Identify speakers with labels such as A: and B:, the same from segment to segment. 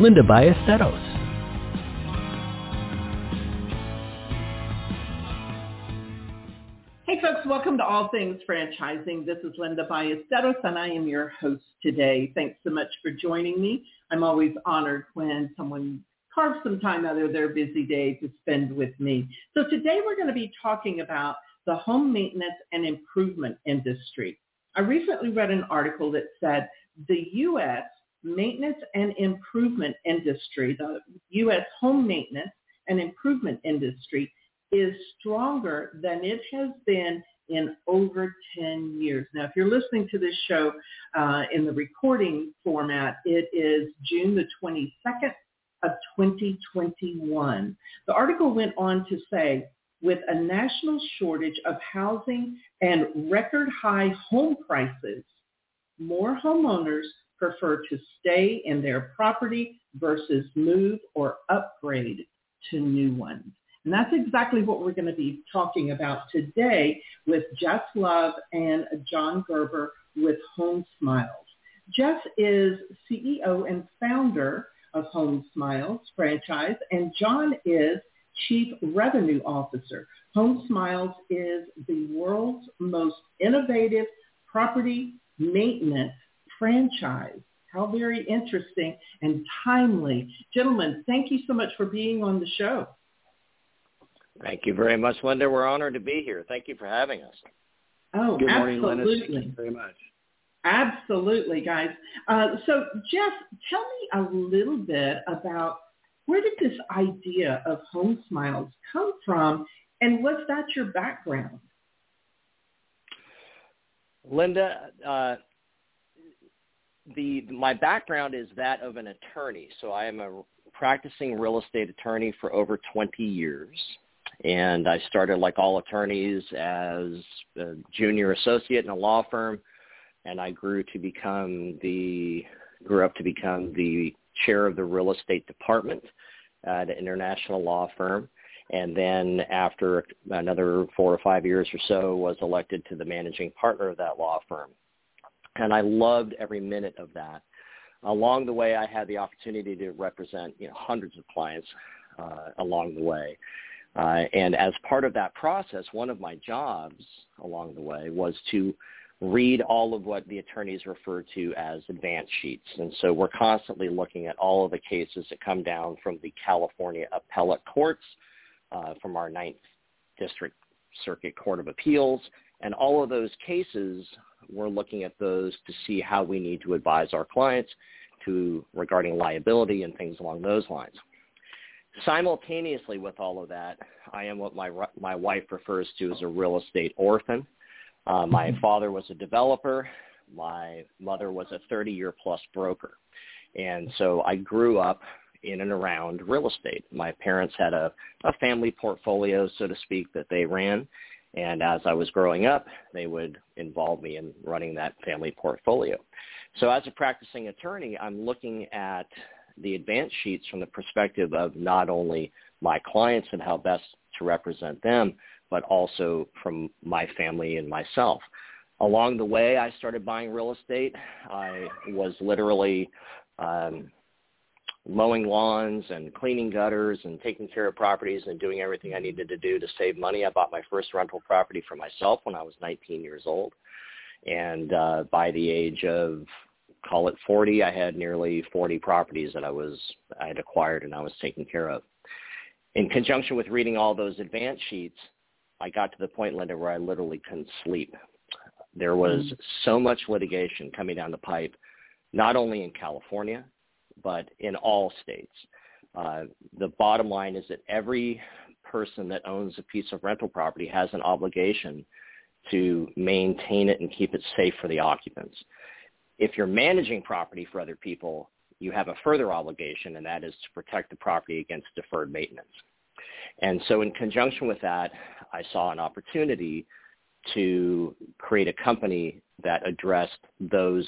A: Linda Ballesteros.
B: Hey folks, welcome to All Things Franchising. This is Linda Ballesteros and I am your host today. Thanks so much for joining me. I'm always honored when someone carve some time out of their busy day to spend with me. So today we're going to be talking about the home maintenance and improvement industry. I recently read an article that said the U.S. maintenance and improvement industry, the U.S. home maintenance and improvement industry is stronger than it has been in over 10 years. Now, if you're listening to this show uh, in the recording format, it is June the 22nd, of 2021. The article went on to say, with a national shortage of housing and record high home prices, more homeowners prefer to stay in their property versus move or upgrade to new ones. And that's exactly what we're going to be talking about today with Jess Love and John Gerber with Home Smiles. Jess is CEO and founder of Home Smiles franchise, and John is Chief Revenue Officer. Home Smiles is the world's most innovative property maintenance franchise. How very interesting and timely. Gentlemen, thank you so much for being on the show.
C: Thank you very much, Linda. We're honored to be here. Thank you for having us.
B: Oh,
D: Good
B: morning,
D: absolutely. Linda. Thank you very much.
B: Absolutely, guys. Uh, so, Jess, tell me a little bit about where did this idea of Home Smiles come from, and was that your background?
C: Linda, uh, the my background is that of an attorney. So I am a practicing real estate attorney for over 20 years. And I started like all attorneys as a junior associate in a law firm and I grew to become the grew up to become the chair of the real estate department at an international law firm. And then after another four or five years or so was elected to the managing partner of that law firm. And I loved every minute of that. Along the way, I had the opportunity to represent you know, hundreds of clients uh, along the way. Uh, and as part of that process, one of my jobs along the way was to read all of what the attorneys refer to as advance sheets. And so we're constantly looking at all of the cases that come down from the California appellate courts, uh, from our Ninth District Circuit Court of Appeals, and all of those cases, we're looking at those to see how we need to advise our clients to regarding liability and things along those lines. Simultaneously with all of that, I am what my my wife refers to as a real estate orphan. Uh, my mm-hmm. father was a developer. My mother was a 30-year plus broker. And so I grew up in and around real estate. My parents had a, a family portfolio, so to speak, that they ran. And as I was growing up, they would involve me in running that family portfolio. So as a practicing attorney, I'm looking at the advance sheets from the perspective of not only my clients and how best to represent them, but also from my family and myself. Along the way, I started buying real estate. I was literally um, mowing lawns and cleaning gutters and taking care of properties and doing everything I needed to do to save money. I bought my first rental property for myself when I was 19 years old. And uh, by the age of call it 40, I had nearly 40 properties that I was I had acquired and I was taking care of. In conjunction with reading all those advance sheets, I got to the point, Linda, where I literally couldn't sleep. There was mm-hmm. so much litigation coming down the pipe, not only in California, but in all states. Uh, the bottom line is that every person that owns a piece of rental property has an obligation to maintain it and keep it safe for the occupants. If you're managing property for other people, you have a further obligation, and that is to protect the property against deferred maintenance. And so in conjunction with that, I saw an opportunity to create a company that addressed those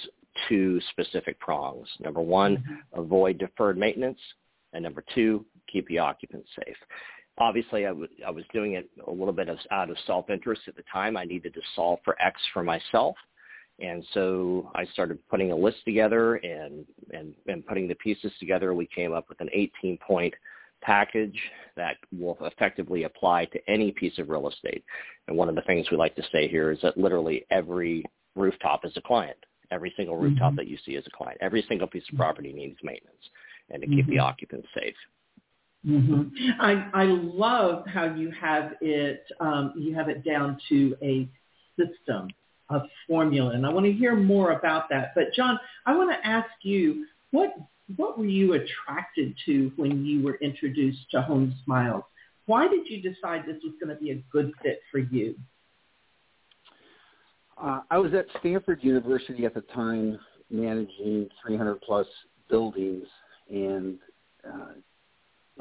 C: two specific prongs. Number one, mm-hmm. avoid deferred maintenance, and number two, keep the occupants safe. Obviously, I, w- I was doing it a little bit of, out of self-interest at the time. I needed to solve for X for myself. And so I started putting a list together and, and, and putting the pieces together. We came up with an 18-point package that will effectively apply to any piece of real estate. And one of the things we like to say here is that literally every rooftop is a client. Every single rooftop mm-hmm. that you see is a client. Every single piece of property needs maintenance and to keep mm-hmm. the occupants safe.
B: Mm-hmm. I, I love how you have it um, you have it down to a system, a formula, and I want to hear more about that. But John, I want to ask you what what were you attracted to when you were introduced to Home Smiles? Why did you decide this was going to be a good fit for you?
D: Uh, I was at Stanford University at the time, managing 300 plus buildings, and uh,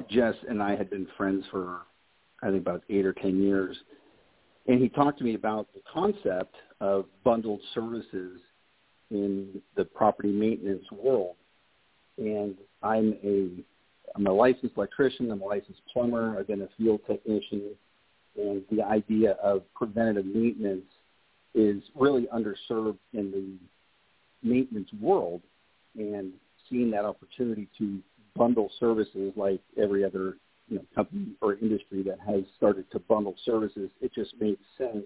D: Jess and I had been friends for I think about eight or ten years, and he talked to me about the concept of bundled services in the property maintenance world and I'm a I'm a licensed electrician. I'm a licensed plumber. I've been a field technician, and the idea of preventative maintenance is really underserved in the maintenance world. And seeing that opportunity to bundle services like every other you know, company or industry that has started to bundle services, it just made sense.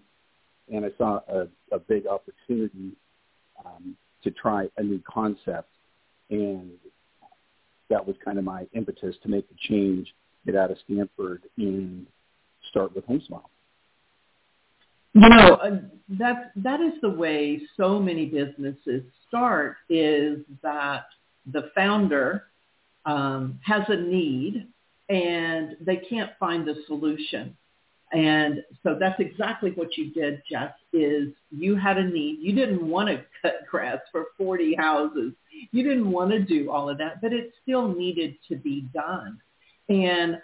D: And I saw a, a big opportunity um, to try a new concept. And that was kind of my impetus to make the change, get out of Stanford, and start with HomeSmile.
B: You know, uh, that that is the way so many businesses start. Is that the founder um, has a need and they can't find a solution. And so that's exactly what you did, Jess, is you had a need. You didn't want to cut grass for 40 houses. You didn't want to do all of that, but it still needed to be done. And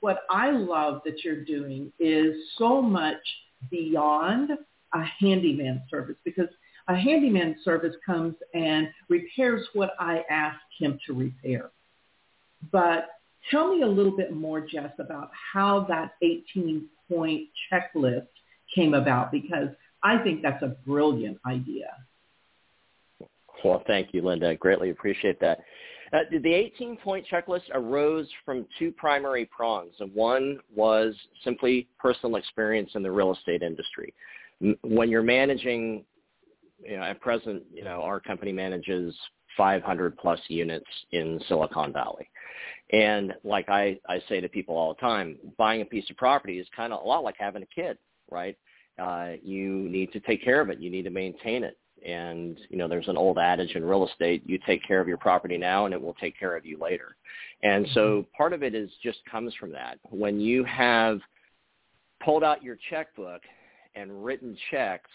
B: what I love that you're doing is so much beyond a handyman service because a handyman service comes and repairs what I ask him to repair. But Tell me a little bit more, Jess, about how that 18-point checklist came about because I think that's a brilliant idea.
C: Well, thank you, Linda. I greatly appreciate that. Uh, the 18-point checklist arose from two primary prongs. And one was simply personal experience in the real estate industry. When you're managing, you know, at present, you know, our company manages 500 plus units in Silicon Valley. And like I, I say to people all the time, buying a piece of property is kind of a lot like having a kid, right? Uh, you need to take care of it. You need to maintain it. And, you know, there's an old adage in real estate, you take care of your property now and it will take care of you later. And so mm-hmm. part of it is just comes from that. When you have pulled out your checkbook and written checks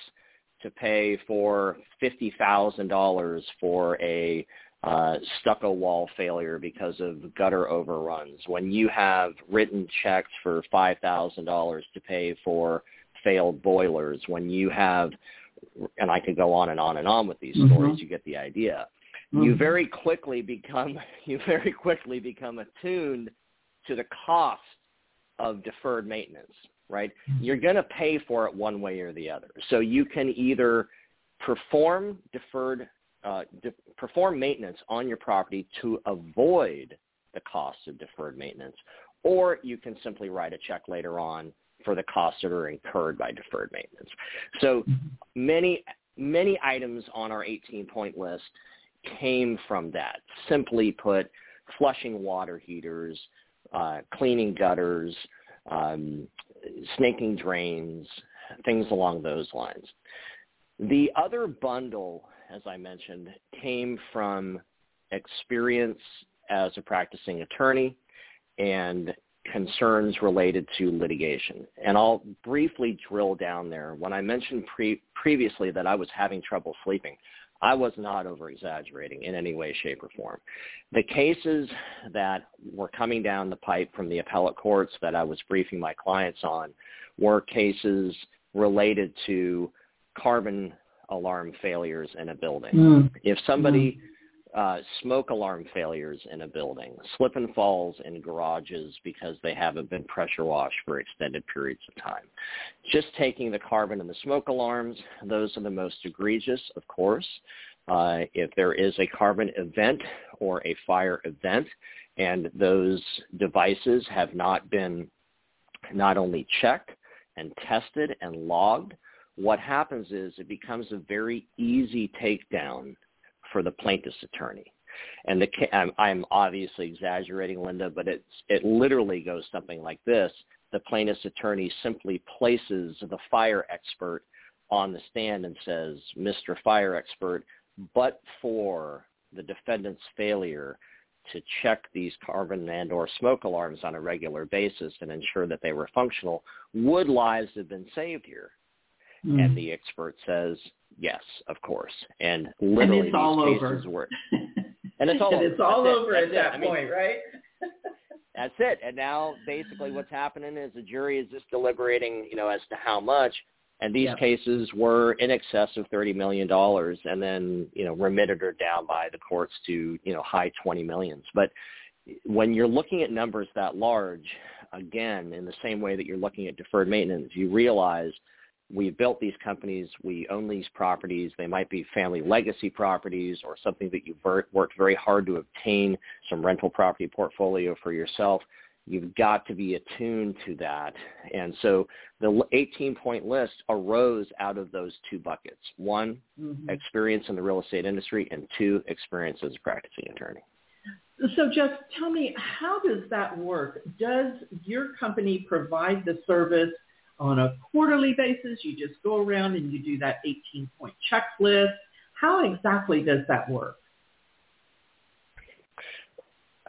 C: to pay for $50,000 for a uh, stucco wall failure because of gutter overruns, when you have written checks for $5,000 to pay for failed boilers, when you have, and I could go on and on and on with these mm-hmm. stories, you get the idea. Mm-hmm. You very quickly become, you very quickly become attuned to the cost of deferred maintenance, right? Mm-hmm. You're going to pay for it one way or the other. So you can either perform deferred uh, de- perform maintenance on your property to avoid the cost of deferred maintenance, or you can simply write a check later on for the costs that are incurred by deferred maintenance. So many many items on our 18-point list came from that. Simply put, flushing water heaters, uh, cleaning gutters, um, snaking drains, things along those lines. The other bundle as I mentioned, came from experience as a practicing attorney and concerns related to litigation. And I'll briefly drill down there. When I mentioned pre- previously that I was having trouble sleeping, I was not over-exaggerating in any way, shape, or form. The cases that were coming down the pipe from the appellate courts that I was briefing my clients on were cases related to carbon alarm failures in a building. Mm. If somebody mm uh, smoke alarm failures in a building, slip and falls in garages because they haven't been pressure washed for extended periods of time. Just taking the carbon and the smoke alarms, those are the most egregious, of course. Uh, if there is a carbon event or a fire event and those devices have not been not only checked and tested and logged, what happens is it becomes a very easy takedown for the plaintiff's attorney. And the, I'm, I'm obviously exaggerating, Linda, but it's, it literally goes something like this. The plaintiff's attorney simply places the fire expert on the stand and says, Mr. Fire Expert, but for the defendant's failure to check these carbon and or smoke alarms on a regular basis and ensure that they were functional, would lives have been saved here? Mm. And the expert says, yes, of course. And literally
B: and it's all
C: these
B: over.
C: cases were, and it's all
B: and
C: over.
B: It's all
C: That's
B: over
C: it.
B: at that
C: I
B: point,
C: mean,
B: right?
C: That's it. And now basically what's happening is the jury is just deliberating, you know, as to how much. And these
B: yep.
C: cases were in excess of $30 million and then, you know, remitted or down by the courts to, you know, high 20 millions. But when you're looking at numbers that large, again, in the same way that you're looking at deferred maintenance, you realize – we built these companies, we own these properties. They might be family legacy properties or something that you've worked very hard to obtain, some rental property portfolio for yourself. You've got to be attuned to that. And so the 18-point list arose out of those two buckets. One, mm-hmm. experience in the real estate industry, and two, experience as a practicing attorney.
B: So just tell me, how does that work? Does your company provide the service – on a quarterly basis? You just go around and you do that 18-point checklist. How exactly does that work?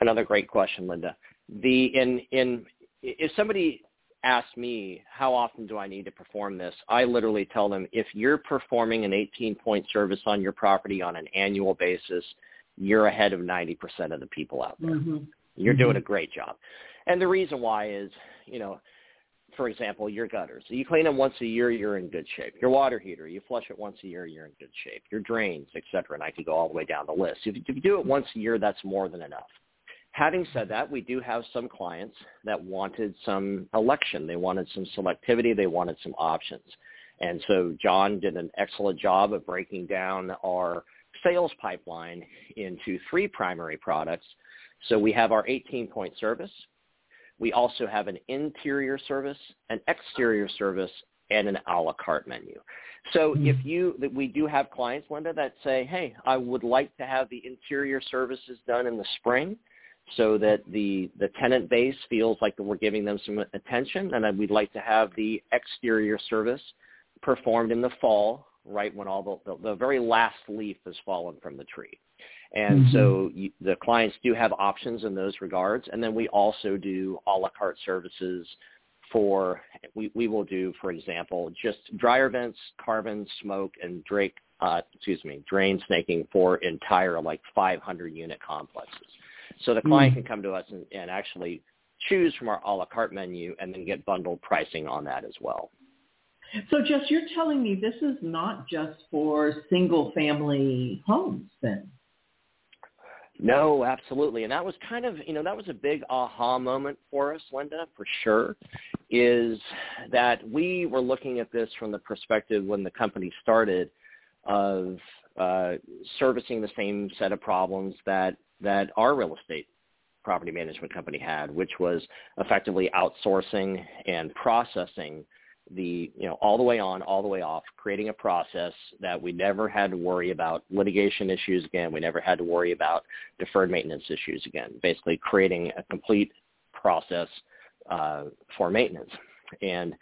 C: Another great question, Linda. The in in if somebody asks me how often do I need to perform this, I literally tell them if you're performing an 18-point service on your property on an annual basis, you're ahead of 90% of the people out there.
B: Mm-hmm.
C: You're
B: mm-hmm.
C: doing a great job. And the reason why is, you know, for example, your gutters. You clean them once a year, you're in good shape. Your water heater, you flush it once a year, you're in good shape. Your drains, etc. And I could go all the way down the list. If, if you do it once a year, that's more than enough. Having said that, we do have some clients that wanted some election. They wanted some selectivity. They wanted some options. And so John did an excellent job of breaking down our sales pipeline into three primary products. So we have our 18-point service, we also have an interior service, an exterior service, and an a la carte menu. So mm-hmm. if you, we do have clients, Linda, that say, hey, I would like to have the interior services done in the spring so that the, the tenant base feels like we're giving them some attention, and then we'd like to have the exterior service performed in the fall, right when all the, the, the very last leaf has fallen from the tree. And mm-hmm. so you, the clients do have options in those regards. And then we also do a la carte services for, we, we will do, for example, just dryer vents, carbon, smoke, and drake, uh, excuse me, drain snaking for entire like 500 unit complexes. So the client mm-hmm. can come to us and, and actually choose from our a la carte menu and then get bundled pricing on that as well.
B: So Jess, you're telling me this is not just for single family homes then?
C: No, absolutely. And that was kind of, you know, that was a big aha moment for us, Linda, for sure, is that we were looking at this from the perspective when the company started of uh, servicing the same set of problems that, that our real estate property management company had, which was effectively outsourcing and processing the you know all the way on all the way off creating a process that we never had to worry about litigation issues again. We never had to worry about deferred maintenance issues again. Basically creating a complete process uh, for maintenance. And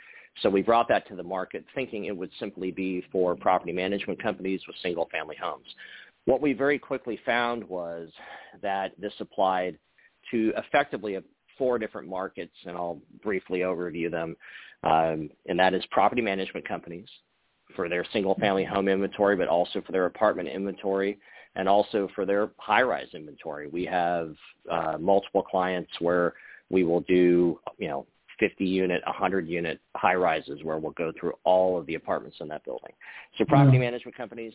C: so we brought that to the market thinking it would simply be for property management companies with single family homes. What we very quickly found was that this applied to effectively four different markets and i'll briefly overview them um, and that is property management companies, for their single-family home inventory, but also for their apartment inventory and also for their high-rise inventory. We have uh, multiple clients where we will do, you know, 50 unit, 100 unit high rises where we'll go through all of the apartments in that building. So property management companies,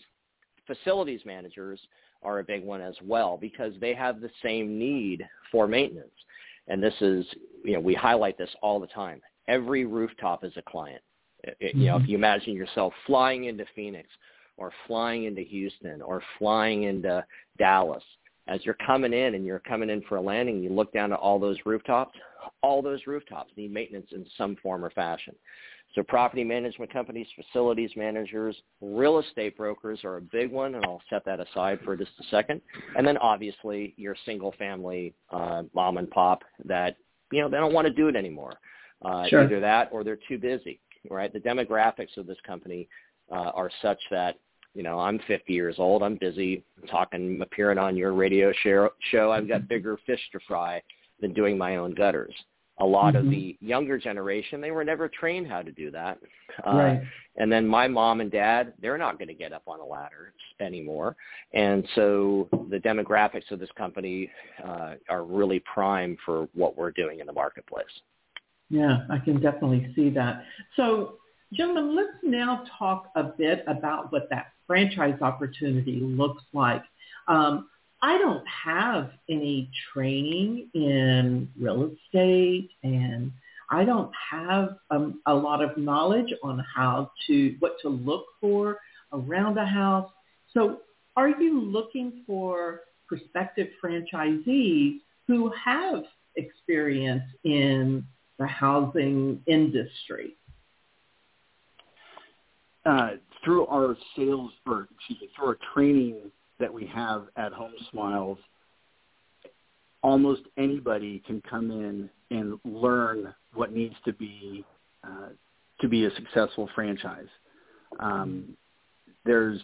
C: facilities managers are a big one as well because they have the same need for maintenance. And this is, you know, we highlight this all the time. Every rooftop is a client. It, you know, if mm-hmm. you imagine yourself flying into Phoenix or flying into Houston or flying into Dallas, as you're coming in and you're coming in for a landing, you look down at all those rooftops. All those rooftops need maintenance in some form or fashion. So property management companies, facilities managers, real estate brokers are a big one, and I'll set that aside for just a second. And then obviously your single family uh, mom and pop that, you know, they don't want to do it anymore. Uh, sure. Either that or they're too busy, right? The demographics of this company uh, are such that you know, I'm 50 years old. I'm busy talking, appearing on your radio show. I've got bigger fish to fry than doing my own gutters. A lot mm-hmm. of the younger generation, they were never trained how to do that.
B: Uh, right.
C: And then my mom and dad, they're not going to get up on a ladder anymore. And so the demographics of this company uh, are really prime for what we're doing in the marketplace.
B: Yeah, I can definitely see that. So Gentlemen, let's now talk a bit about what that franchise opportunity looks like. Um, I don't have any training in real estate and I don't have um, a lot of knowledge on how to, what to look for around a house. So are you looking for prospective franchisees who have experience in the housing industry?
D: Uh, through our sales, or excuse me, through our training that we have at Home Smiles, almost anybody can come in and learn what needs to be uh, to be a successful franchise. Um, there's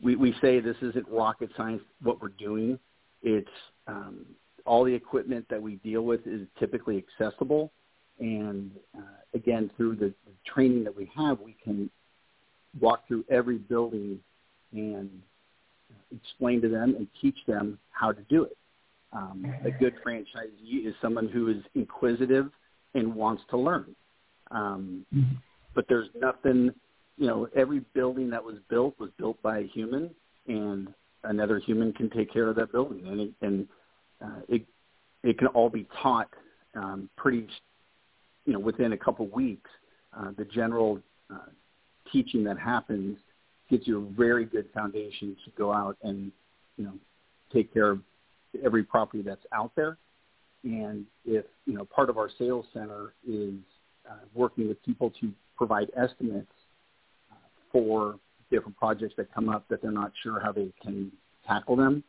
D: we, we say this isn't rocket science. What we're doing, it's um, all the equipment that we deal with is typically accessible, and uh, again through the, the training that we have, we can walk through every building and explain to them and teach them how to do it. Um, a good franchisee is someone who is inquisitive and wants to learn. Um. But there's nothing, you know, every building that was built was built by a human, and another human can take care of that building, and and uh, it it can all be taught um, pretty, you know, within a couple weeks. Uh, the general uh, teaching that happens gives you a very good foundation to go out and you know take care of every property that's out there. And if you know part of our sales center is uh, working with people to provide estimates uh, for different projects that come up that they're not sure how they can tackle them,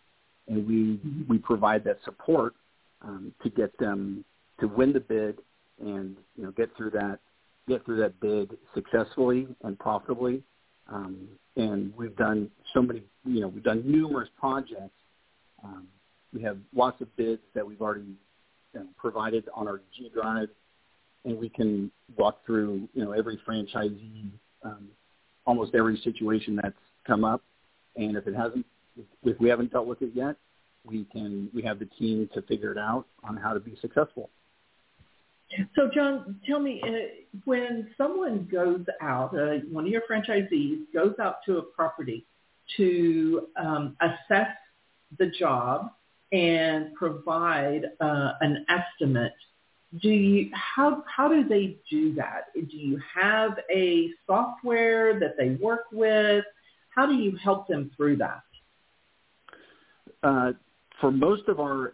D: and we we provide that support um, to get them to win the bid and you know get through that get through that bid successfully and profitably. Um, and we've done so many, you know, we've done numerous projects. Um, we have lots of bids that we've already you know, provided on our G Drive, and we can walk through, you know, every franchisee, um, almost every situation that's come up. And if it hasn't, if we haven't dealt with it yet, we can, we have the team to figure it out on how to be successful.
B: So, John, tell me, uh, when someone goes out, uh, one of your franchisees goes out to a property to um, assess the job and provide uh, an estimate, do you how how do they do that? Do you have a software that they work with? How do you help them through that?
D: Uh, for most of our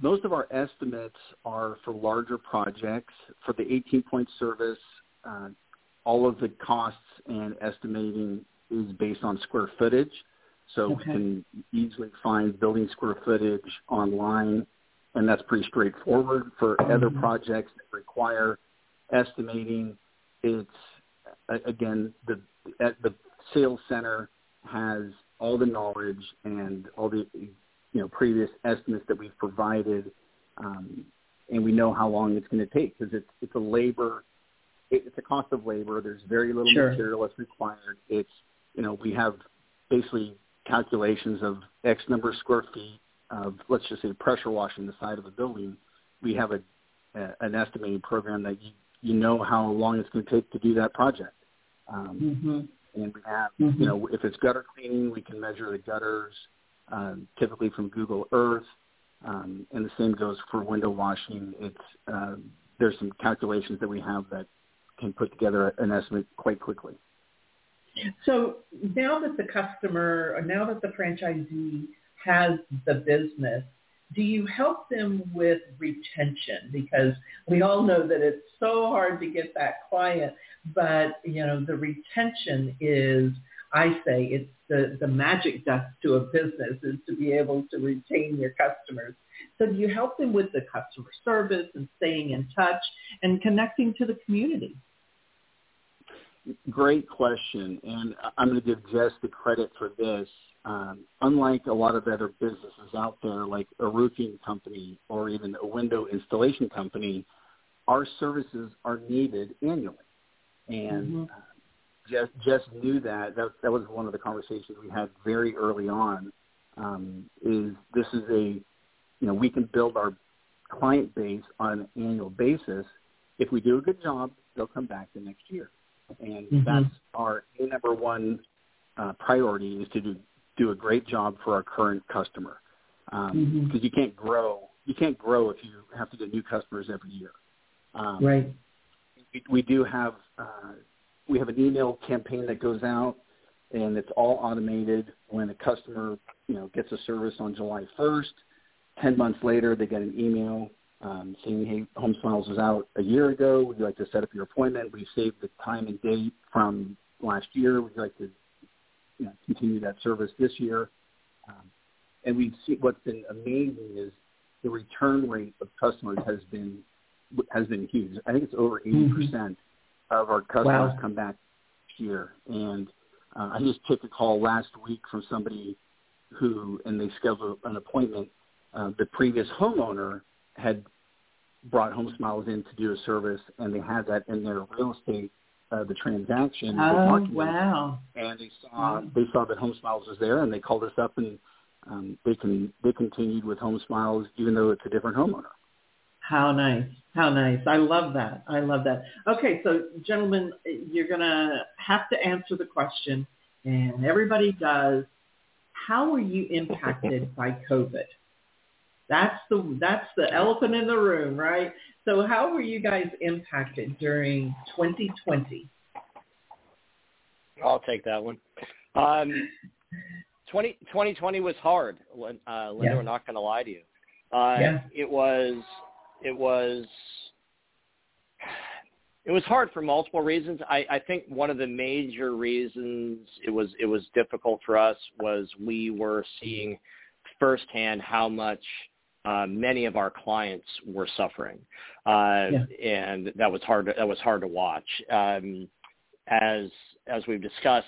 D: most of our estimates are for larger projects. For the 18-point service, uh, all of the costs and estimating is based on square footage. So okay. we can easily find building square footage online, and that's pretty straightforward. For mm-hmm. other projects that require estimating, it's again the at the sales center has all the knowledge and all the you know previous estimates that we've provided, um, and we know how long it's going to take because it's it's a labor it, it's a cost of labor. There's very little
B: Sure.
D: material that's required. It's you know we have basically calculations of X number of square feet of let's just say pressure washing the side of a building. We have a, a an estimating program that you you know how long it's going to take to do that project. Um,
B: hmm
D: and we have,
B: Mhm.
D: you know, if it's gutter cleaning, we can measure the gutters, um, typically from Google Earth, um, and the same goes for window washing. It's um, there's some calculations that we have that can put together an estimate quite quickly.
B: So now that the customer, or now that the franchisee has the business, do you help them with retention? Because we all know that it's so hard to get that client, but you know the retention is, I say, it's the the magic dust to a business is to be able to retain your customers. So do you help them with the customer service and staying in touch and connecting to the community?
D: Great question, and I'm going to give Jess the credit for this. Um, unlike a lot of other businesses out there, like a roofing company or even a window installation company, our services are needed annually. And
B: Mhm.
D: uh, Jess, Jess knew that. that. That was one of the conversations we had very early on. Um, is this is a, you know, we can build our client base on an annual basis. If we do a good job, they'll come back the next year, and
B: Mhm.
D: that's our number one uh, priority is to do do a great job for our current customer because
B: Mhm.
D: you can't grow you can't grow if you have to get new customers every year. Um,
B: Right.
D: we, we do have uh, we have an email campaign that goes out, and it's all automated. When a customer you know gets a service on July 1st, ten months later they get an email um, saying, "Hey, Home Smiles was out a year ago. Would you like to set up your appointment? We saved the time and date from last year. Would you like to you know, continue that service this year?" Um, and we see what's been amazing is the return rate of customers has been has been huge. I think it's over 80 percent of our customers
B: Wow.
D: come back each year. And uh, I just took a call last week from somebody who, and they scheduled an appointment. Uh, the previous homeowner had brought Home Smiles in to do a service, and they had that in their real estate, uh, the transaction. the
B: Oh,
D: document,
B: wow.
D: and they saw
B: Mm.
D: they saw that Home Smiles was there, and they called us up, and um, they can they continued with Home Smiles even though it's a different homeowner.
B: How nice. How nice. I love that. I love that. Okay, so gentlemen, you're going to have to answer the question, and everybody does. How were you impacted by COVID? That's the that's the elephant in the room, right? So how were you guys impacted during 2020?
C: I'll take that one. Um, 20, 2020 was hard, uh, Linda.
B: Yeah.
C: We're not going to lie to you. Uh,
B: Yeah.
C: It was, it was, it was hard for multiple reasons. I, I think one of the major reasons it was it was difficult for us was we were seeing firsthand how much uh, many of our clients were suffering, uh, and that was hard. To, that was hard to watch. Um, as as we've discussed,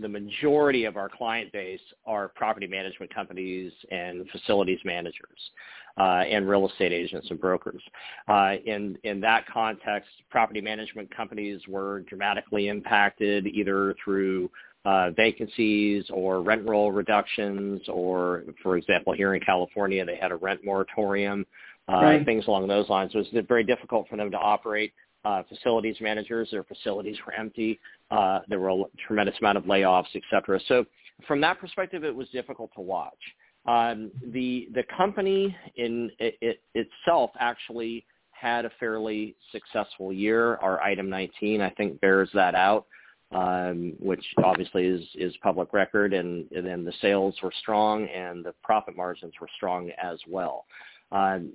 C: the majority of our client base are property management companies and facilities managers uh, and real estate agents and brokers. Uh, in in that context, property management companies were dramatically impacted either through uh, vacancies or rent roll reductions, or for example, here in California, they had a rent moratorium, uh,
B: Right.
C: things along those lines. It was very difficult for them to operate. Uh, facilities managers, their facilities were empty. Uh, there were a tremendous amount of layoffs, et cetera. So from that perspective, it was difficult to watch. Um, the the company in it, it itself actually had a fairly successful year. Our item 19, I think, bears that out, um, which obviously is is public record, and, then the sales were strong and the profit margins were strong as well. Um,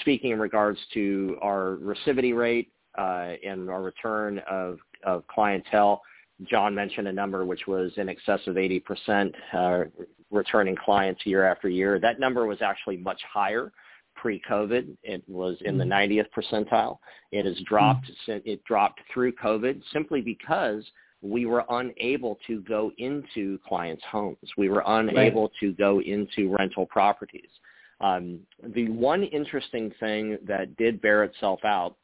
C: speaking in regards to our recidivity rate uh, and our return of, of clientele, John mentioned a number which was in excess of 80% uh, returning clients year after year. That number was actually much higher pre-COVID. It was in the 90th percentile. It has dropped. It dropped through COVID simply because we were unable to go into clients' homes. We were unable to go into rental properties. Um, the one interesting thing that did bear itself out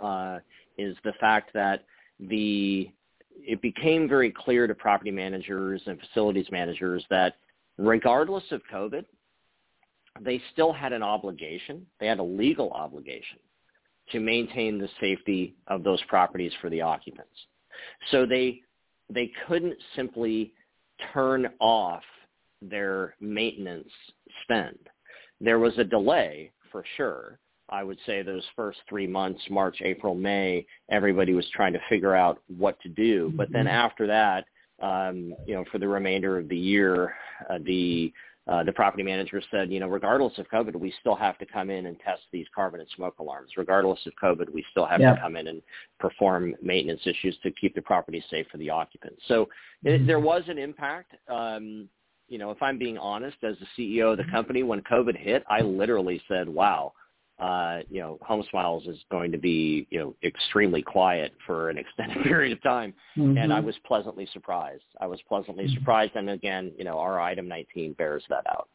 C: uh, is the fact that the it became very clear to property managers and facilities managers that regardless of COVID, they still had an obligation, they had a legal obligation to maintain the safety of those properties for the occupants. So they they couldn't simply turn off their maintenance spend. There was a delay for sure. I would say those first three months, March, April, May, everybody was trying to figure out what to do. But then mm-hmm. after that, um, you know, for the remainder of the year, uh, the uh, the property manager said, you know, regardless of COVID, we still have to come in and test these carbon and smoke alarms. Regardless of COVID, we still have yeah. to come in and perform maintenance issues to keep the property safe for the occupants. So mm-hmm. it, there was an impact. Um, you know, if I'm being honest, as the CEO of the company, when COVID hit, I literally said, wow, uh, you know, Home Smiles is going to be, you know, extremely quiet for an extended period of time. Mm-hmm. And I was pleasantly surprised. I was pleasantly mm-hmm. surprised. And again, you know, our item 19 bears that out.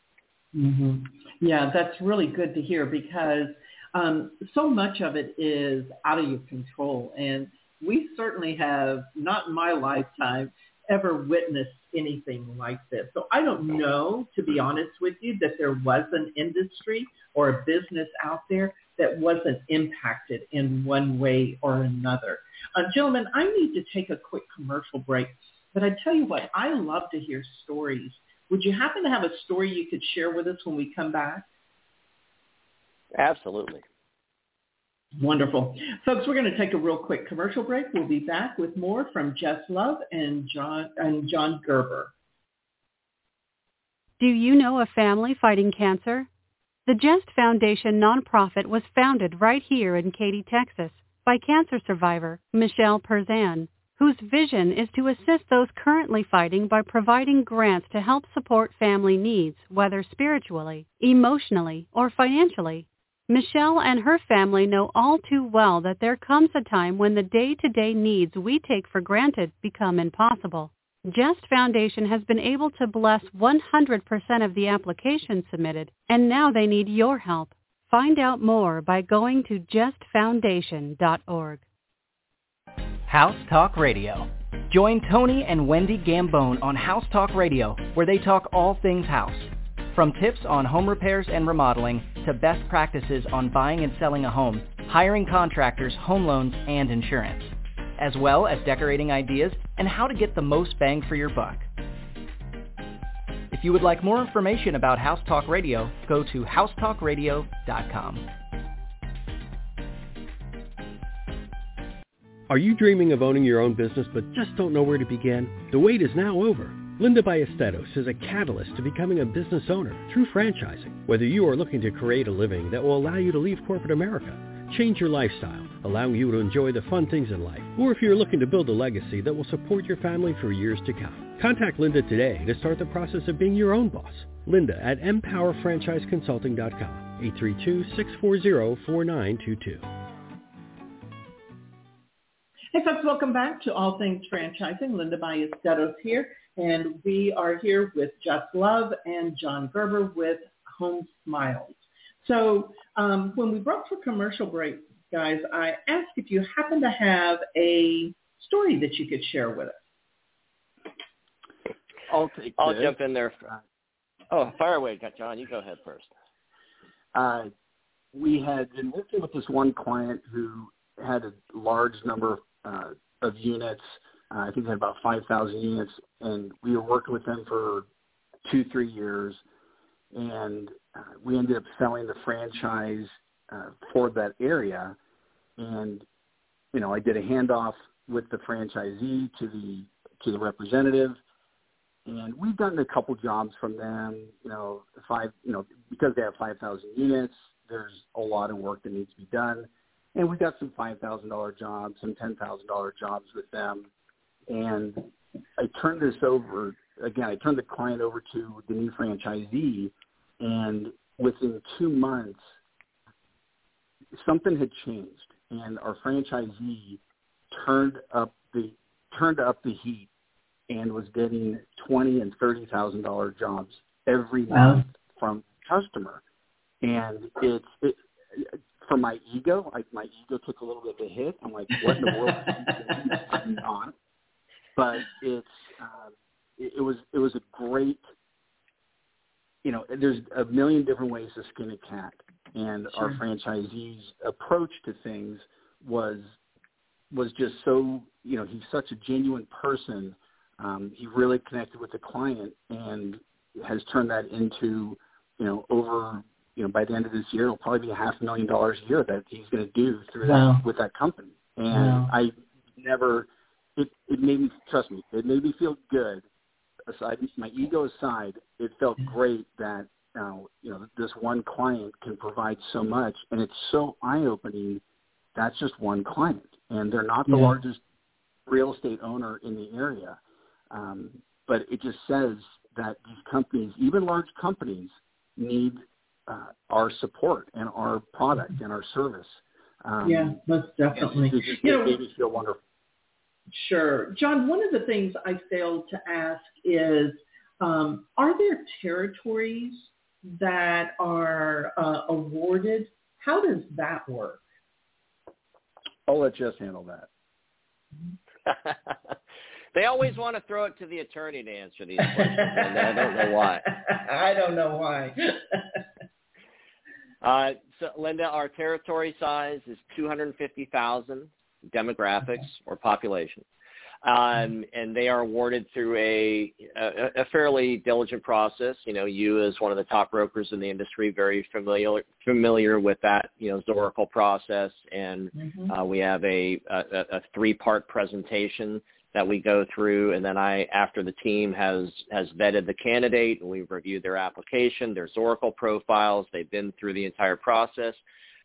B: Mm-hmm. Yeah, that's really good to hear because um, so much of it is out of your control. And we certainly have, not in my lifetime, ever witnessed anything like this. So I don't know, to be honest with you, that there was an industry or a business out there that wasn't impacted in one way or another. Uh, gentlemen, I need to take a quick commercial break, but I tell you what, I love to hear stories. Would you happen to have a story you could share with us when we come back?
C: Absolutely.
B: Wonderful. Folks, we're going to take a real quick commercial break. We'll be back with more from Jess Love and John, and John Gerber.
E: Do you know a family fighting cancer? The Jest Foundation nonprofit was founded right here in Katy, Texas by cancer survivor Michelle Perzan, whose vision is to assist those currently fighting by providing grants to help support family needs, whether spiritually, emotionally, or financially. Michelle and her family know all too well that there comes a time when the day-to-day needs we take for granted become impossible. Jest Foundation has been able to bless 100% of the applications submitted, and now they need your help. Find out more by going to jestfoundation.org.
F: House Talk Radio. Join Tony and Wendy Gambone on House Talk Radio, where they talk all things house. From tips on home repairs and remodeling to best practices on buying and selling a home, hiring contractors, home loans, and insurance, as well as decorating ideas and how to get the most bang for your buck. If you would like more information about House Talk Radio, go to housetalkradio.com.
A: Are you dreaming of owning your own business but just don't know where to begin? The wait is now over. Linda Ballesteros is a catalyst to becoming a business owner through franchising. Whether you are looking to create a living that will allow you to leave corporate America, change your lifestyle, allowing you to enjoy the fun things in life, or if you're looking to build a legacy that will support your family for years to come. Contact Linda today to start the process of being your own boss. Linda at mpowerfranchiseconsulting.com, 832-640-4922.
B: Hey folks, welcome back to All Things Franchising. Linda Ballesteros here. And we are here with Jess Love and John Gerber with Home Smiles. So um, when we broke for commercial break, guys, I asked if you happen to have a story that you could share with us.
D: I'll take
C: I'll jump in there. Oh, fire away, John. You go ahead first.
D: Uh, we had been working with this one client who had a large number uh, of units uh, I think they had about 5,000 units, and we were working with them for two, three years, and uh, we ended up selling the franchise uh, for that area. And you know, I did a handoff with the franchisee to the to the representative, and we've done a couple jobs from them. You know, five, you know, because they have 5,000 units, there's a lot of work that needs to be done. And we got some five thousand dollar jobs, some ten thousand dollar jobs with them and I turned this over again. I turned the client over to the new franchisee, and within two months, something had changed, and our franchisee turned up the turned up the heat and was getting twenty and thirty thousand dollar jobs every wow. month from customer, and it's it, for my ego, like my ego took a little bit of a hit. I'm like, what in the world is on? But it's uh, it, it was it was a great you know, there's a million different ways to skin a cat, and sure. our franchisees' approach to things was was just so you know he's such a genuine person. Um, he really connected with the client and has turned that into you know over you know by the end of this year it'll probably be a half a million dollars a year that he's going to do through wow. that with that company. And wow. I never it it made me trust me it made me feel good aside, my ego aside, it felt great that uh, you know this one client can provide so much, and it's so eye-opening. That's just one client, and they're not the yeah. largest real estate owner in the area. Um, but it just says that these companies, even large companies, need uh, our support and our product and our service.
B: Um, yeah, most definitely.
D: It, it you know, made me feel wonderful.
B: Sure. John, one of the things I failed to ask is, um, are there territories that are uh, awarded? How does that work?
D: I'll let Jess handle
C: that. they always want to throw it to the attorney to answer these questions, and I don't know why.
B: I don't know why.
C: uh, so, Linda, our territory size is 250,000 demographics or population. Um, and they are awarded through a, a, a fairly diligent process. You know, you as one of the top brokers in the industry, very familiar familiar with that, you know, Zorakle process, and mm-hmm. uh, we have a, a, a three-part presentation that we go through, and then I, after the team has has vetted the candidate, and we've reviewed their application, their Zorakle profiles, they've been through the entire process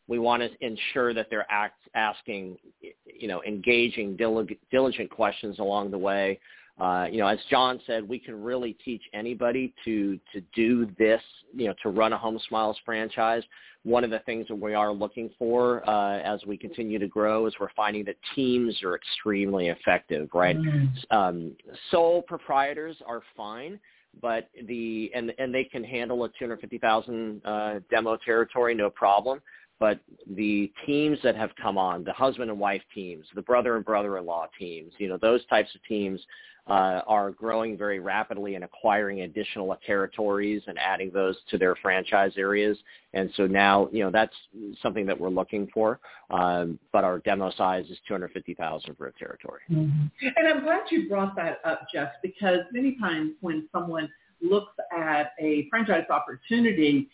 C: we want to ensure that they're act, asking, you know, engaging, diligent questions along the way. Uh, you know, as John said, we can really teach anybody to to do this, you know, to run a Home Smiles franchise. One of the things that we are looking for uh, as we continue to grow is we're finding that teams are extremely effective, right? Mm. Um, sole proprietors are fine, but the and and they can handle a 250,000 uh, demo territory, no problem but the teams that have come on, the husband and wife teams, the brother and brother-in-law teams, you know, those types of teams uh, are growing very rapidly and acquiring additional territories and adding those to their franchise areas. And so now, you know, that's something that we're looking for. Um, but our demo size is 250,000 for a territory.
B: Mm-hmm. And I'm glad you brought that up, Jess, because many times when someone looks at a franchise opportunity,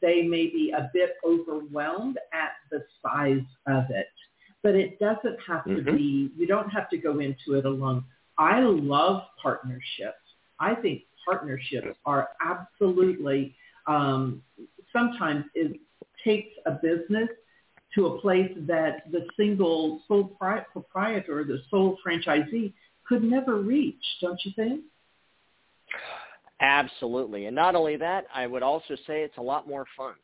B: they may be a bit overwhelmed at the size of it. But it doesn't have mm-hmm. to be, you don't have to go into it alone. I love partnerships. I think partnerships are absolutely, um, sometimes it takes a business to a place that the single sole proprietor, the sole franchisee could never reach, don't you think?
C: Absolutely. And not only that, I would also say it's a lot more fun.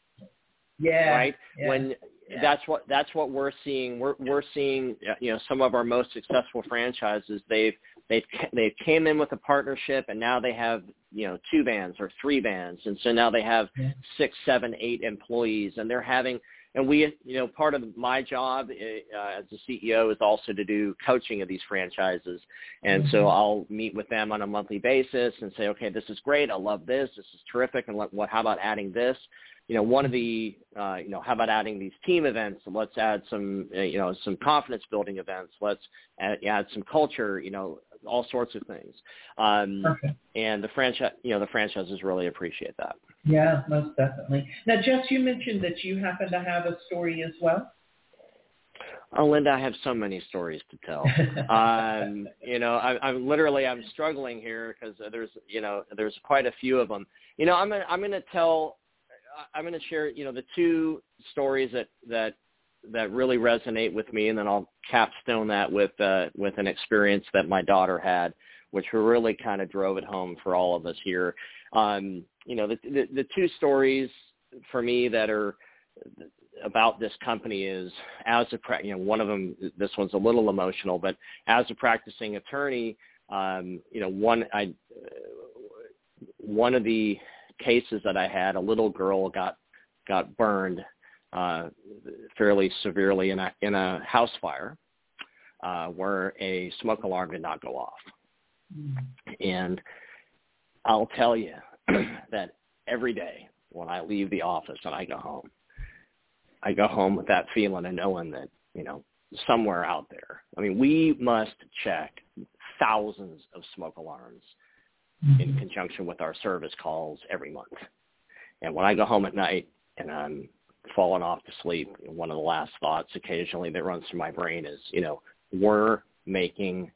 B: Yeah.
C: Right?
B: Yeah.
C: When yeah. that's what that's what we're seeing. We're we're seeing uh, you know some of our most successful franchises they've they've they've came in with a partnership and now they have you know two bands or three bands and so now they have yeah. six, seven, eight employees and they're having and we, you know, part of my job uh, as a CEO is also to do coaching of these franchises. And so mm-hmm. I'll meet with them on a monthly basis and say, okay, this is great. I love this. This is terrific. And what, what how about adding this? You know, one of the, uh, you know, how about adding these team events? Let's add some, uh, you know, some confidence building events. Let's add, add some culture, you know, all sorts of things. Um, okay. And the franchise, you know, the franchises really appreciate that.
B: Yeah, most definitely. Now, Jess, you mentioned that you happen to have a story as well.
C: Oh, Linda, I have so many stories to tell. um, you know, I, I'm literally I'm struggling here because there's you know there's quite a few of them. You know, I'm gonna, I'm going to tell I'm going to share you know the two stories that that that really resonate with me, and then I'll capstone that with uh, with an experience that my daughter had, which really kind of drove it home for all of us here. Um, you know, the, the, the two stories for me that are about this company is as a you know one of them this one's a little emotional, but as a practicing attorney, um, you know one I one of the cases that I had a little girl got got burned uh, fairly severely in a in a house fire uh, where a smoke alarm did not go off. And I'll tell you that every day when I leave the office and I go home, I go home with that feeling of knowing that, you know, somewhere out there. I mean, we must check thousands of smoke alarms mm-hmm. in conjunction with our service calls every month. And when I go home at night and I'm falling off to sleep, one of the last thoughts occasionally that runs through my brain is, you know, we're making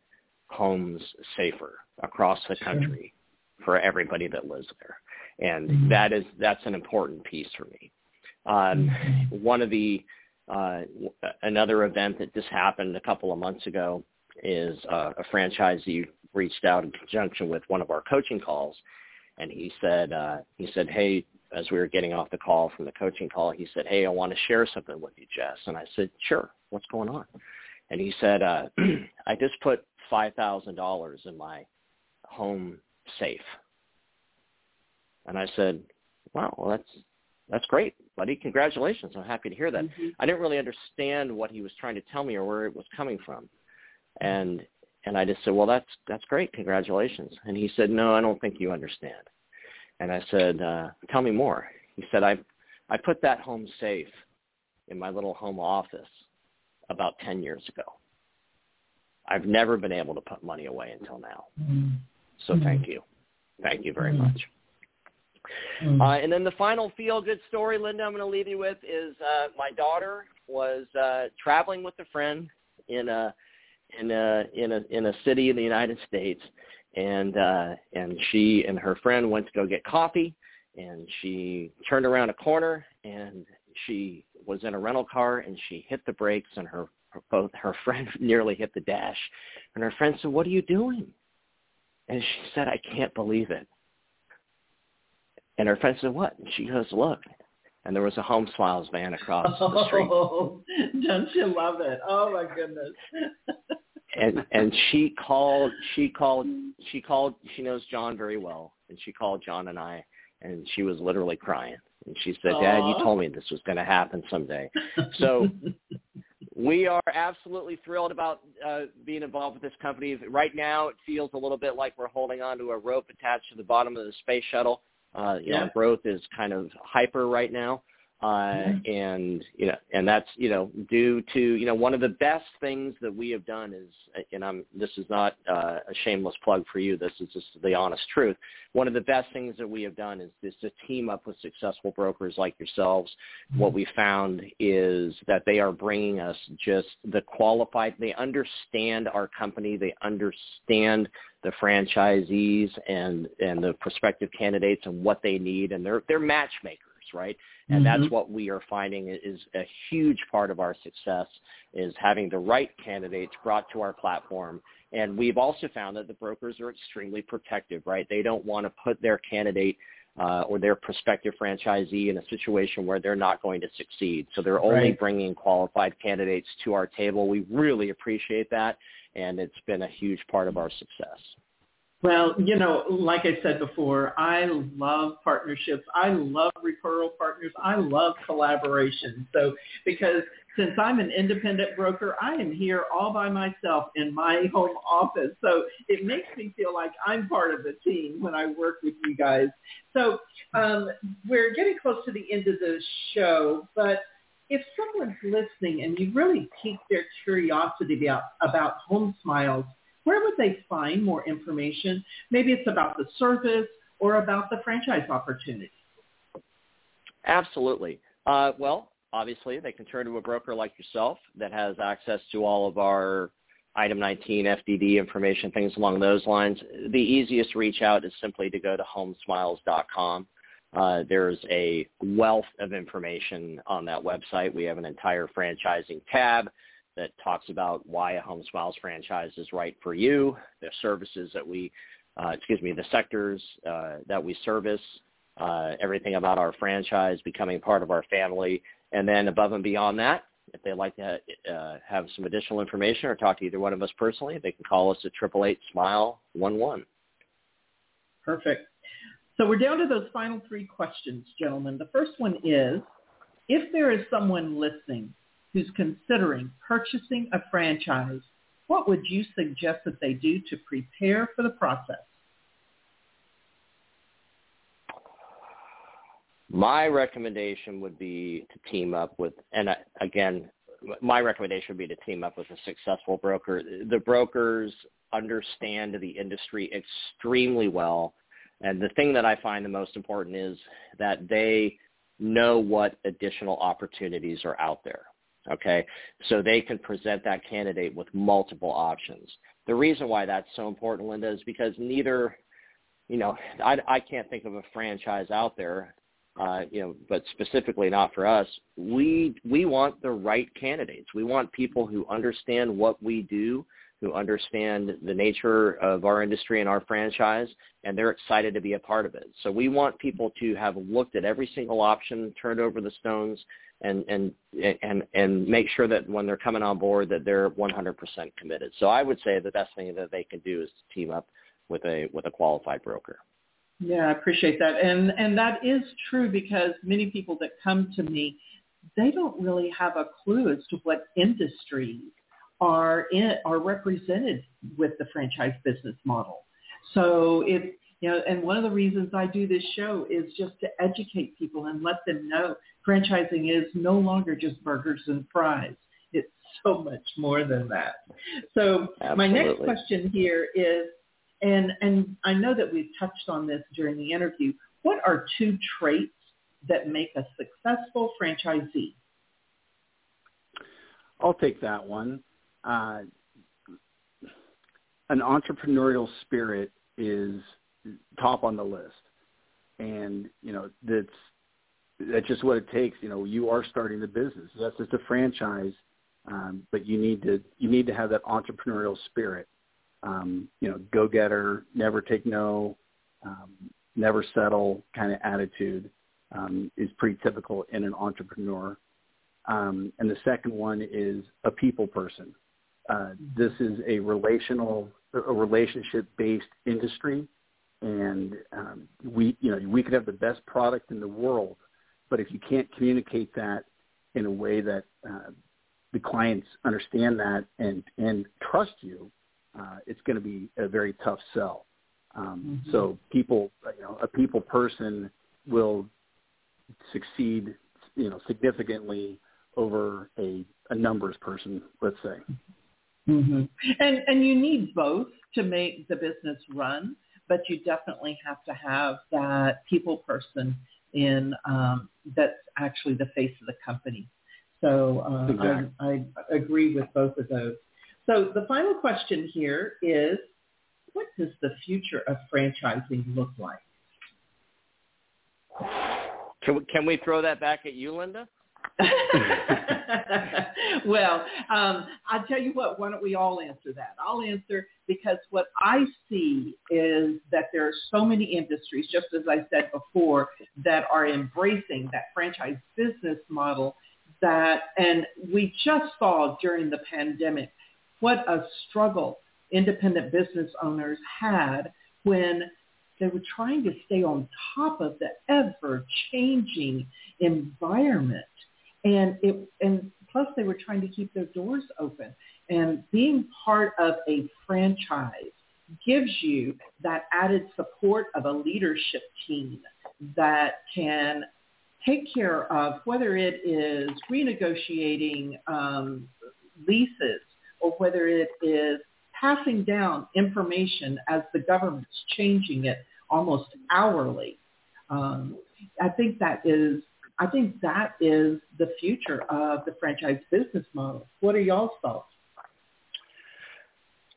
C: homes safer across the country for everybody that lives there. And mm-hmm. that is that's an important piece for me. Um, mm-hmm. one of the uh, another event that just happened a couple of months ago is uh, a franchisee reached out in conjunction with one of our coaching calls, and he said uh, he said, "Hey, as we were getting off the call from the coaching call, he said, "Hey, I want to share something with you, Jess." And I said, "Sure. What's going on?" And he said, uh, "I just put five thousand dollars in my home safe." And I said, "Wow, well, that's that's great, buddy. Congratulations. I'm happy to hear that." Mm-hmm. I didn't really understand what he was trying to tell me or where it was coming from, and and I just said, "Well, that's that's great. Congratulations." And he said, "No, I don't think you understand." And I said, uh, tell me more. He said, I, I put that home safe in my little home office about 10 years ago. I've never been able to put money away until now. So mm-hmm. thank you. Thank you very mm-hmm. much. Mm-hmm. Uh, and then the final feel-good story, Linda, I'm going to leave you with is uh, my daughter was uh, traveling with a friend in a in a in a in a city in the United States, and uh, and she and her friend went to go get coffee, and she turned around a corner and she was in a rental car and she hit the brakes and her, her both her friend nearly hit the dash, and her friend said, "What are you doing?" And she said, "I can't believe it." And her friend said, "What?" And she goes, "Look." And there was a Home Smiles van across the street.
B: Oh, don't you love it? Oh my goodness.
C: and and she called she called she called she knows John very well and she called John and I and she was literally crying. And she said dad you told me this was going to happen someday. So we are absolutely thrilled about uh, being involved with this company. Right now it feels a little bit like we're holding on to a rope attached to the bottom of the space shuttle. Uh, you yeah. know growth is kind of hyper right now uh, mm-hmm. and you know, and that's you know due to you know one of the best things that we have done is, and I'm this is not uh, a shameless plug for you. This is just the honest truth. One of the best things that we have done is, is to team up with successful brokers like yourselves. Mm-hmm. What we found is that they are bringing us just the qualified. They understand our company. They understand the franchisees and and the prospective candidates and what they need, and they're they're matchmakers right? And mm-hmm. that's what we are finding is a huge part of our success is having the right candidates brought to our platform. And we've also found that the brokers are extremely protective, right? They don't want to put their candidate uh, or their prospective franchisee in a situation where they're not going to succeed. So they're only right. bringing qualified candidates to our table. We really appreciate that, and it's been a huge part of our success.
B: Well, you know, like I said before, I love partnerships. I love referral partners. I love collaboration. So because since I'm an independent broker, I am here all by myself in my home office. So it makes me feel like I'm part of the team when I work with you guys. So um, we're getting close to the end of the show, but if someone's listening and you really piqued their curiosity about, about Home Smiles, where would they find more information? Maybe it's about the service or about the franchise opportunity.
C: Absolutely. Uh, well, obviously, they can turn to a broker like yourself that has access to all of our Item 19 FDD information, things along those lines. The easiest reach out is simply to go to homesmiles.com. Uh, there's a wealth of information on that website. We have an entire franchising tab that talks about why a Home Smiles franchise is right for you, the services that we, uh, excuse me, the sectors uh, that we service, uh, everything about our franchise becoming part of our family, and then above and beyond that, if they'd like to uh, have some additional information or talk to either one of us personally, they can call us at triple eight smile one one.
B: Perfect. So we're down to those final three questions, gentlemen. The first one is, If there is someone listening who's considering purchasing a franchise, what would you suggest that they do to prepare for the process?
C: My recommendation would be to team up with, and again, my recommendation would be to team up with a successful broker. The brokers understand the industry extremely well. And the thing that I find the most important is that they know what additional opportunities are out there. Okay. So they can present that candidate with multiple options. The reason why that's so important, Linda, is because neither, you know, I, I can't think of a franchise out there uh, you know, but specifically not for us. We we want the right candidates. We want people who understand what we do, who understand the nature of our industry and our franchise, and they're excited to be a part of it. So we want people to have looked at every single option, turned over the stones, and and and and make sure that when they're coming on board that they're 100% committed. So I would say the best thing that they can do is to team up with a with a qualified broker.
B: Yeah, I appreciate that. And and that is true because many people that come to me, they don't really have a clue as to what industries are in are represented with the franchise business model. So it you know, and one of the reasons I do this show is just to educate people and let them know franchising is no longer just burgers and fries. It's so much more than that. So
C: Absolutely.
B: my next question here is and, and I know that we've touched on this during the interview. What are two traits that make a successful franchisee?
D: I'll take that one. Uh, an entrepreneurial spirit is top on the list, and you know that's that's just what it takes. You know, you are starting the business. That's just a franchise, um, but you need to you need to have that entrepreneurial spirit um, you know, go-getter, never take no, um, never settle kind of attitude um, is pretty typical in an entrepreneur. Um, and the second one is a people person. Uh, this is a relational, a relationship-based industry, and um, we, you know, we could have the best product in the world, but if you can't communicate that in a way that uh, the clients understand that and and trust you, uh, it's going to be a very tough sell. Um, mm-hmm. So people, you know, a people person will succeed, you know, significantly over a, a numbers person, let's say.
B: Mm-hmm. And and you need both to make the business run, but you definitely have to have that people person in um, that's actually the face of the company. So uh, exactly. I, I agree with both of those. So the final question here is, what does the future of franchising look like?
C: Can we, can we throw that back at you, Linda?
B: well, um, I'll tell you what, why don't we all answer that? I'll answer because what I see is that there are so many industries, just as I said before, that are embracing that franchise business model that, and we just saw during the pandemic what a struggle independent business owners had when they were trying to stay on top of the ever-changing environment. And it and plus they were trying to keep their doors open. And being part of a franchise gives you that added support of a leadership team that can take care of whether it is renegotiating um, leases or whether it is passing down information as the government's changing it almost hourly. Um, I think that is I think that is the future of the franchise business model. What are y'all's thoughts?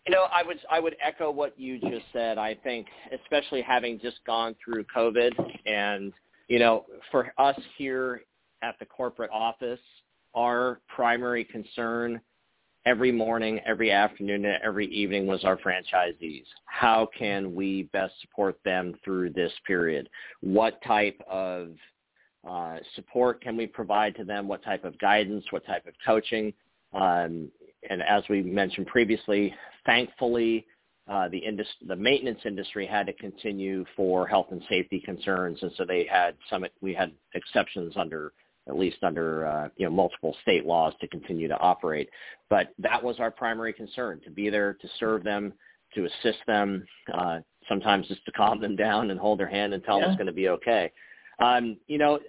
C: You know, I would I would echo what you just said. I think, especially having just gone through COVID, and you know, for us here at the corporate office, our primary concern every morning, every afternoon, and every evening was our franchisees. How can we best support them through this period? What type of uh, support can we provide to them? What type of guidance? What type of coaching? Um, and as we mentioned previously, thankfully, uh, the, indus- the maintenance industry had to continue for health and safety concerns, and so they had some. We had exceptions under at least under uh, you know multiple state laws to continue to operate. But that was our primary concern: to be there to serve them, to assist them, uh, sometimes just to calm them down and hold their hand and tell
B: yeah.
C: them it's going to be okay. Um, you know,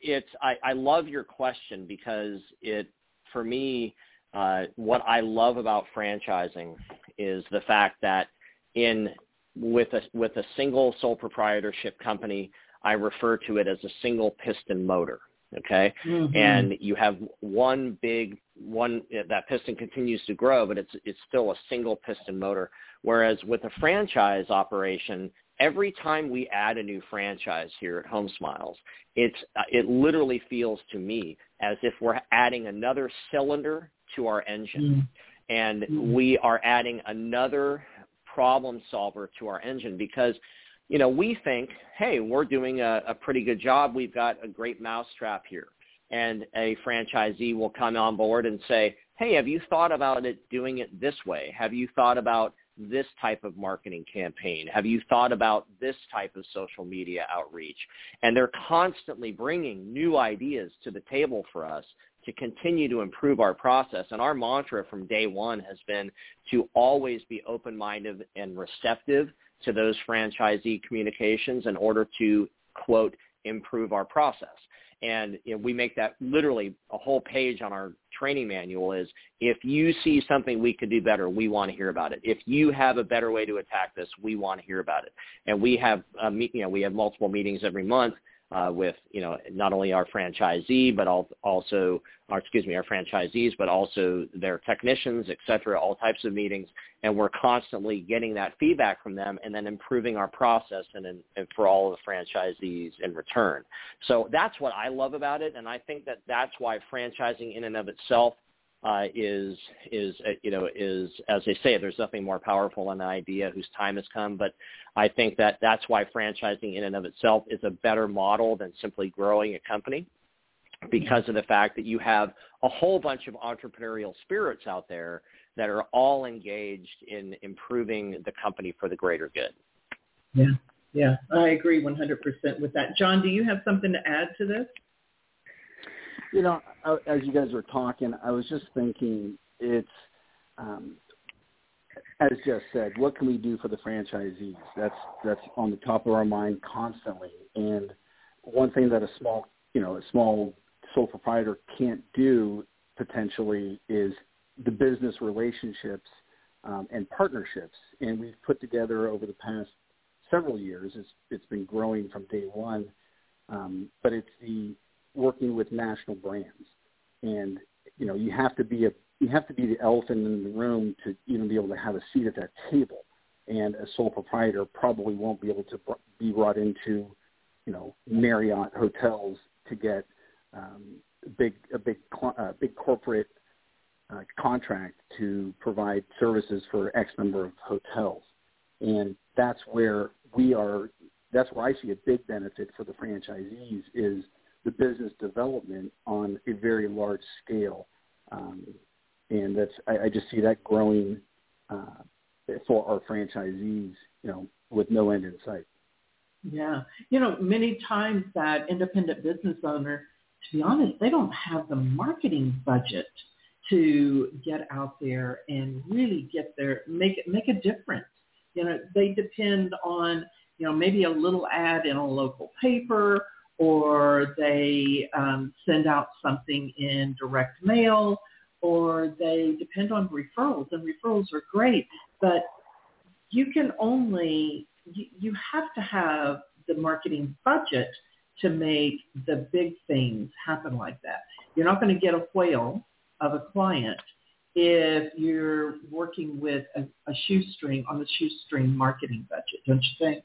C: it's I, I love your question because it for me uh, what I love about franchising is the fact that in with a with a single sole proprietorship company, I refer to it as a single piston motor. Okay,
B: mm-hmm.
C: and you have one big one that piston continues to grow, but it's it's still a single piston motor. Whereas with a franchise operation, every time we add a new franchise here at Home Smiles, it's it literally feels to me as if we're adding another cylinder to our engine,
B: mm-hmm.
C: and
B: mm-hmm.
C: we are adding another problem solver to our engine because you know we think hey we're doing a, a pretty good job we've got a great mousetrap here and a franchisee will come on board and say hey have you thought about it doing it this way have you thought about this type of marketing campaign have you thought about this type of social media outreach and they're constantly bringing new ideas to the table for us to continue to improve our process. And our mantra from day one has been to always be open-minded and receptive to those franchisee communications in order to, quote, improve our process. And you know, we make that literally a whole page on our training manual is if you see something we could do better, we want to hear about it. If you have a better way to attack this, we want to hear about it. And we have, uh, you know, we have multiple meetings every month uh, with you know not only our franchisee but also our excuse me our franchisees but also their technicians et cetera all types of meetings. And we're constantly getting that feedback from them and then improving our process and, and for all of the franchisees in return. So that's what I love about it. And I think that that's why franchising in and of itself uh, is is uh, you know is as they say, there's nothing more powerful than an idea whose time has come. But I think that that's why franchising in and of itself is a better model than simply growing a company, because of the fact that you have a whole bunch of entrepreneurial spirits out there that are all engaged in improving the company for the greater good.
B: Yeah, yeah, I agree 100% with that. John, do you have something to add to this?
D: You know, as you guys were talking, I was just thinking it's, um, as Jess said, what can we do for the franchisees? That's that's on the top of our mind constantly. And one thing that a small, you know, a small sole proprietor can't do potentially is the business relationships um, and partnerships. And we've put together over the past several years. It's it's been growing from day one, um, but it's the working with national brands, and you know you have to be a you have to be the elephant in the room to even be able to have a seat at that table. And a sole proprietor probably won't be able to be brought into, you know, Marriott hotels to get um, big a big uh, big corporate uh, contract to provide services for X number of hotels, and that's where we are. That's where I see a big benefit for the franchisees is the business development on a very large scale. Um, and that's I, I just see that growing uh, for our franchisees, you know, with no end in sight.
B: Yeah, you know, many times that independent business owner, to be honest, they don't have the marketing budget to get out there and really get their make make a difference. You know, they depend on you know maybe a little ad in a local paper or they um, send out something in direct mail, or they depend on referrals, and referrals are great, but you can only, you, you have to have the marketing budget to make the big things happen like that. You're not going to get a whale of a client if you're working with a, a shoestring on the shoestring marketing budget, don't you think?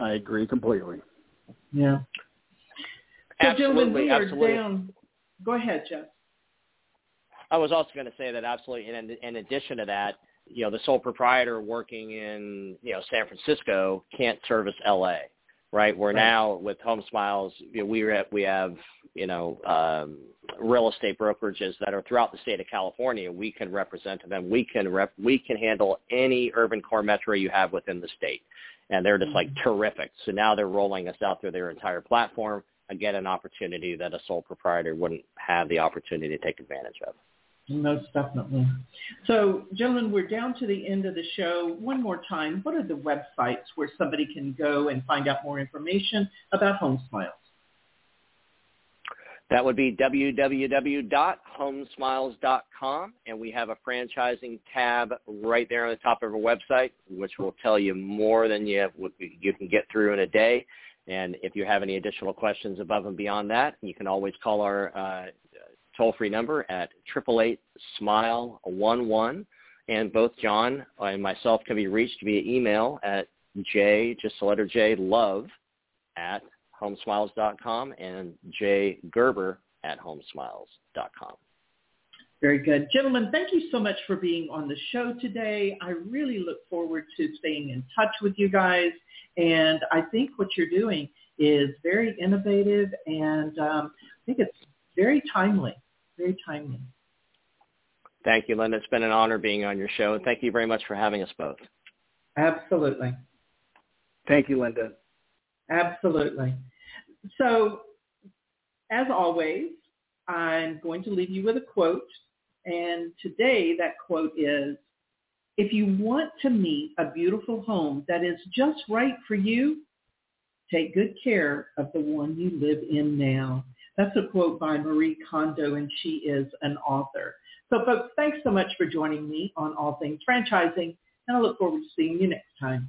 D: I agree completely.
B: Yeah.
C: So absolutely,
B: are
C: absolutely.
B: down. Go ahead, Jess.
C: I was also going to say that absolutely. In, in addition to that, you know, the sole proprietor working in you know San Francisco can't service L.A. Right? We're right. now with Home Smiles. You know, we we have you know um, real estate brokerages that are throughout the state of California. We can represent them. We can rep, we can handle any urban core metro you have within the state and they're just like mm-hmm. terrific. So now they're rolling us out through their entire platform. again, an opportunity that a sole proprietor wouldn't have the opportunity to take advantage of.
B: Most definitely. So, gentlemen, we're down to the end of the show. One more time, what are the websites where somebody can go and find out more information about Home Smiles?
C: That would be www.homesmiles.com, and we have a franchising tab right there on the top of our website, which will tell you more than you you can get through in a day. And if you have any additional questions above and beyond that, you can always call our uh, toll-free number at 888-SMILE11. And both John and myself can be reached via email at j, just the letter J, love at homesmiles.com and J Gerber at homesmiles.com.
B: Very good. Gentlemen, thank you so much for being on the show today. I really look forward to staying in touch with you guys. And I think what you're doing is very innovative and um, I think it's very timely very timely.
C: Thank you, Linda. It's been an honor being on your show. And thank you very much for having us both.
B: Absolutely.
D: Thank you, Linda.
B: Absolutely. So, as always, I'm going to leave you with a quote. And today that quote is, if you want to meet a beautiful home that is just right for you, take good care of the one you live in now. That's a quote by Marie Kondo, and she is an author. So folks, thanks so much for joining me on All Things Franchising, and I look forward to seeing you next time.